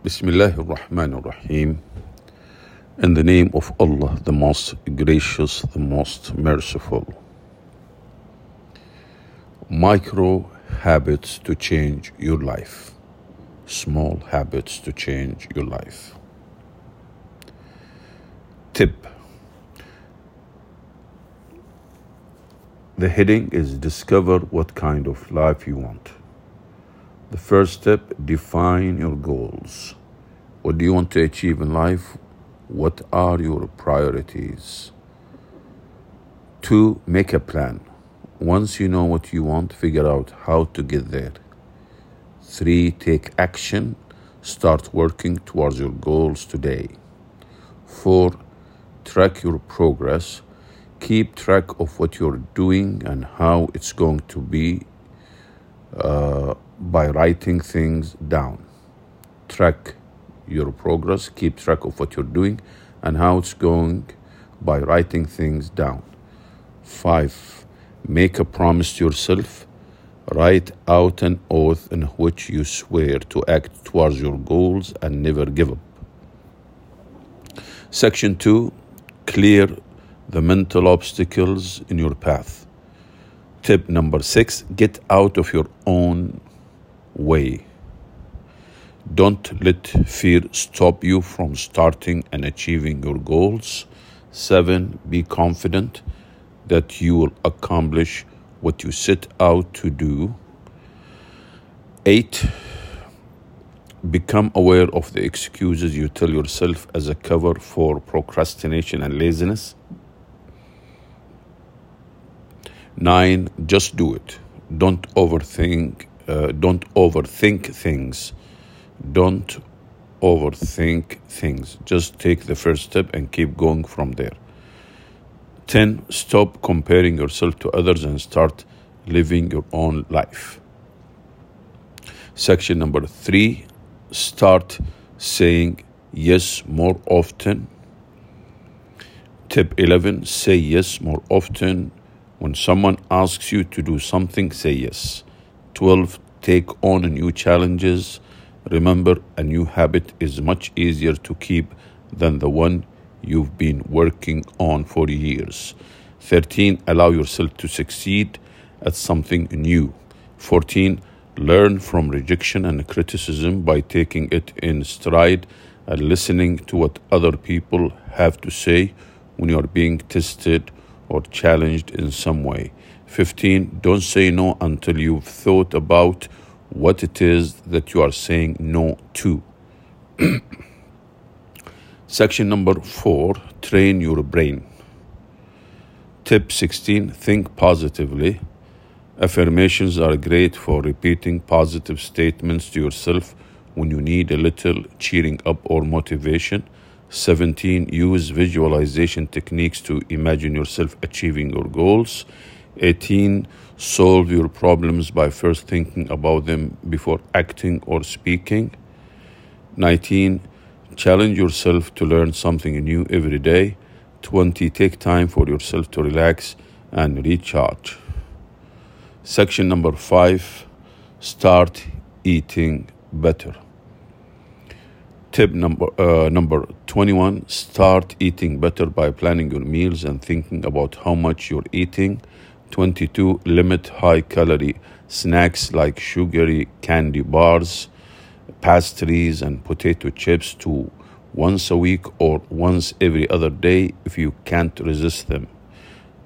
Bismillah ar-Rahman ar-Rahim. In the name of Allah, the most gracious, the most merciful. Micro habits to change your life. Small habits to change your life. Tip. The heading is Discover what kind of life you want. The first step define your goals. What do you want to achieve in life? What are your priorities? Two, make a plan. Once you know what you want, figure out how to get there. Three, take action. Start working towards your goals today. Four, track your progress. Keep track of what you're doing and how it's going to be uh, by writing things down. Track your progress, keep track of what you're doing and how it's going by writing things down. Five, make a promise to yourself. Write out an oath in which you swear to act towards your goals and never give up. Section 2 Clear the mental obstacles in your path. Tip number 6 Get out of your own way. Don't let fear stop you from starting and achieving your goals. Seven, be confident that you will accomplish what you set out to do. Eight, become aware of the excuses you tell yourself as a cover for procrastination and laziness. Nine, just do it. Don't overthink. Uh, don't overthink things. Don't overthink things. Just take the first step and keep going from there. 10. Stop comparing yourself to others and start living your own life. Section number 3. Start saying yes more often. Tip 11. Say yes more often. When someone asks you to do something, say yes. 12. Take on new challenges. Remember, a new habit is much easier to keep than the one you've been working on for years. 13. Allow yourself to succeed at something new. 14. Learn from rejection and criticism by taking it in stride and listening to what other people have to say when you are being tested or challenged in some way. 15. Don't say no until you've thought about what it is that you are saying no to. Section number 4 Train your brain. Tip 16 Think positively. Affirmations are great for repeating positive statements to yourself when you need a little cheering up or motivation. 17. Use visualization techniques to imagine yourself achieving your goals. 18. Solve your problems by first thinking about them before acting or speaking. 19. Challenge yourself to learn something new every day. 20. Take time for yourself to relax and recharge. Section number 5. Start eating better. Tip number uh, number 21 start eating better by planning your meals and thinking about how much you're eating. 22 limit high calorie snacks like sugary candy bars pastries and potato chips to once a week or once every other day if you can't resist them.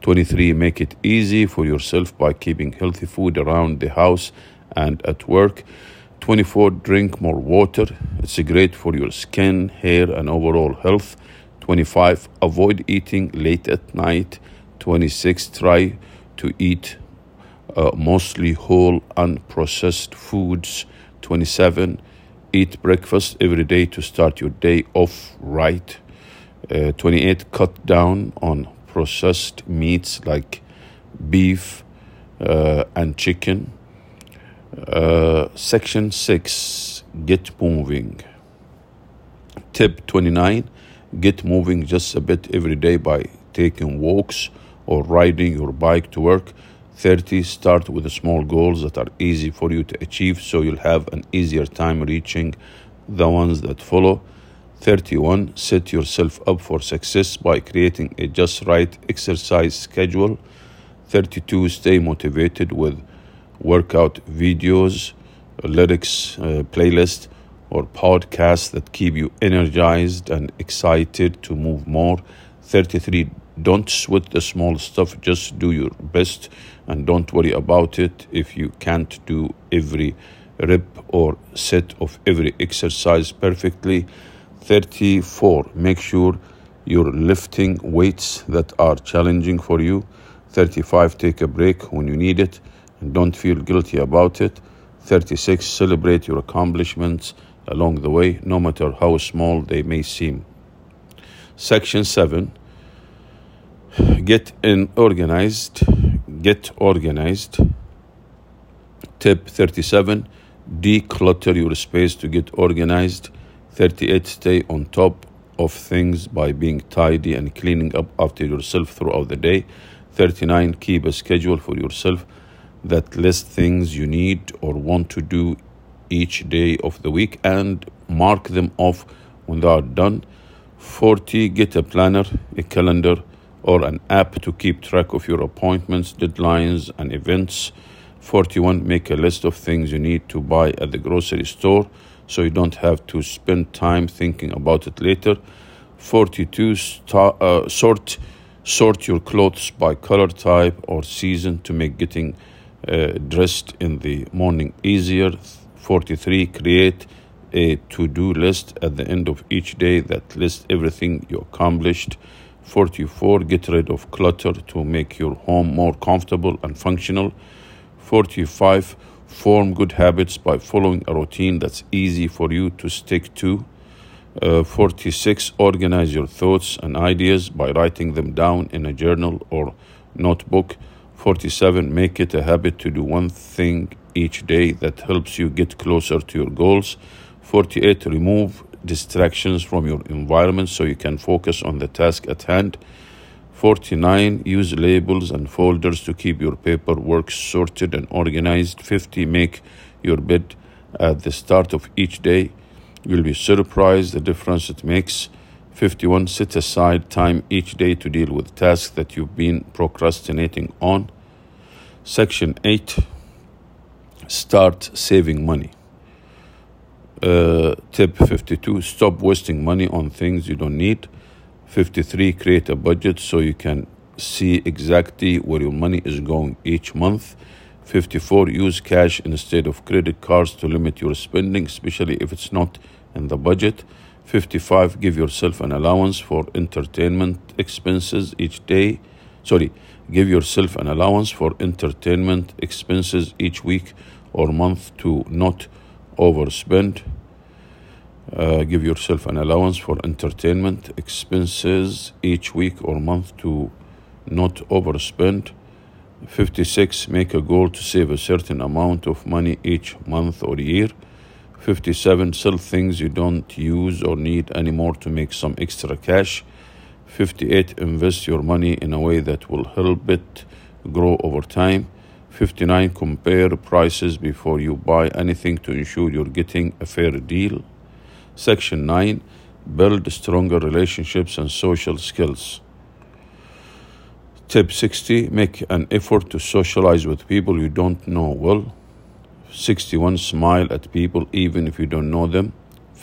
23 make it easy for yourself by keeping healthy food around the house and at work 24 drink more water. It's great for your skin hair and overall health. 25 avoid eating late at night. 26 try to eat uh, mostly whole unprocessed foods. 27 eat breakfast every day to start your day off right. Uh, 28 cut down on processed meats like beef uh, and chicken uh, section 6 Get moving. Tip 29 Get moving just a bit every day by taking walks or riding your bike to work. 30 Start with small goals that are easy for you to achieve so you'll have an easier time reaching the ones that follow. 31. Set yourself up for success by creating a just right exercise schedule. 32. Stay motivated with workout videos, lyrics, uh, playlist, or podcasts that keep you energized and excited to move more. 33. Don't sweat the small stuff, just do your best and don't worry about it if you can't do every rep or set of every exercise perfectly. 34. Make sure you're lifting weights that are challenging for you. 35. Take a break when you need it and don't feel guilty about it. 36. Celebrate your accomplishments along the way, no matter how small they may seem. Section 7. Get in organized. Get organized. Tip 37. Declutter your space to get organized. 38. Stay on top of things by being tidy and cleaning up after yourself throughout the day. 39. Keep a schedule for yourself that list things you need or want to do each day of the week and mark them off when they are done. 40. Get a planner, a calendar, or an app to keep track of your appointments, deadlines, and events. 41. Make a list of things you need to buy at the grocery store so you don't have to spend time thinking about it later. 42. Start, uh, sort, sort your clothes by color type or season to make getting uh, dressed in the morning easier. 43. Create a to do list at the end of each day that lists everything you accomplished. 44. Get rid of clutter to make your home more comfortable and functional. 45 Form good habits by following a routine that's easy for you to stick to. Uh, 46. Organize your thoughts and ideas by writing them down in a journal or notebook. 47. Make it a habit to do one thing each day that helps you get closer to your goals. 48. Remove distractions from your environment so you can focus on the task at hand. 49. Use labels and folders to keep your paperwork sorted and organized. 50. Make your bed at the start of each day. You'll be surprised the difference it makes. 51. Set aside time each day to deal with tasks that you've been procrastinating on. Section 8. Start saving money. Uh, tip 52. Stop wasting money on things you don't need. 53 create a budget so you can see exactly where your money is going each month 54 use cash instead of credit cards to limit your spending especially if it's not in the budget 55 give yourself an allowance for entertainment expenses each day sorry give yourself an allowance for entertainment expenses each week or month to not overspend uh, give yourself an allowance for entertainment expenses each week or month to not overspend. 56. Make a goal to save a certain amount of money each month or year. 57. Sell things you don't use or need anymore to make some extra cash. 58. Invest your money in a way that will help it grow over time. 59. Compare prices before you buy anything to ensure you're getting a fair deal. Section 9 Build stronger relationships and social skills. Tip 60 Make an effort to socialize with people you don't know well. 61 Smile at people even if you don't know them.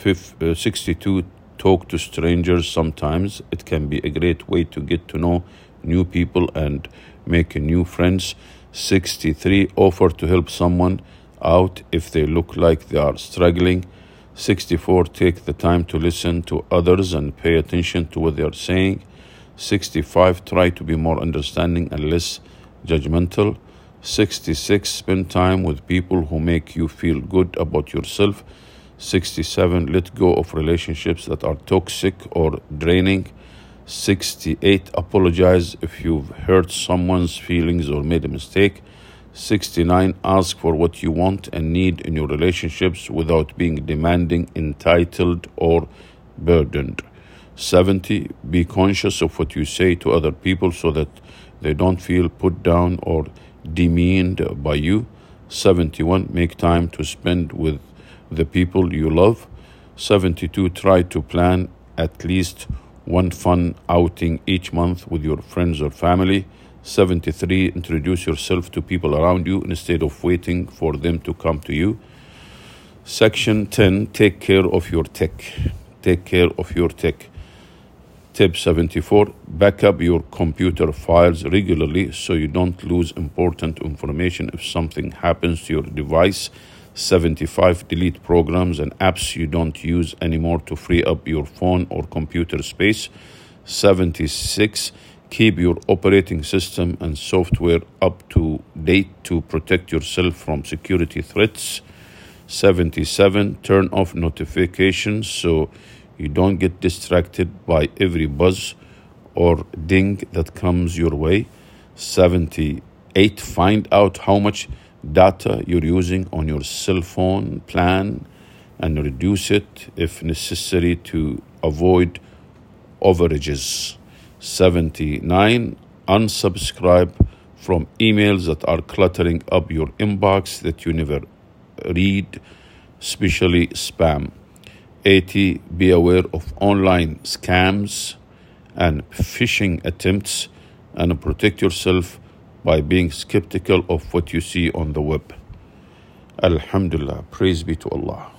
Uh, 62 Talk to strangers sometimes. It can be a great way to get to know new people and make new friends. 63 Offer to help someone out if they look like they are struggling. 64. Take the time to listen to others and pay attention to what they are saying. 65. Try to be more understanding and less judgmental. 66. Spend time with people who make you feel good about yourself. 67. Let go of relationships that are toxic or draining. 68. Apologize if you've hurt someone's feelings or made a mistake. 69. Ask for what you want and need in your relationships without being demanding, entitled, or burdened. 70. Be conscious of what you say to other people so that they don't feel put down or demeaned by you. 71. Make time to spend with the people you love. 72. Try to plan at least one fun outing each month with your friends or family. 73. Introduce yourself to people around you instead of waiting for them to come to you. Section 10 Take care of your tech. Take care of your tech. Tip 74 Backup your computer files regularly so you don't lose important information if something happens to your device. 75 Delete programs and apps you don't use anymore to free up your phone or computer space. 76 Keep your operating system and software up to date to protect yourself from security threats. 77 Turn off notifications so you don't get distracted by every buzz or ding that comes your way. 78 Find out how much data you're using on your cell phone plan and reduce it if necessary to avoid overages. 79. Unsubscribe from emails that are cluttering up your inbox that you never read, especially spam. 80. Be aware of online scams and phishing attempts and protect yourself by being skeptical of what you see on the web. Alhamdulillah, praise be to Allah.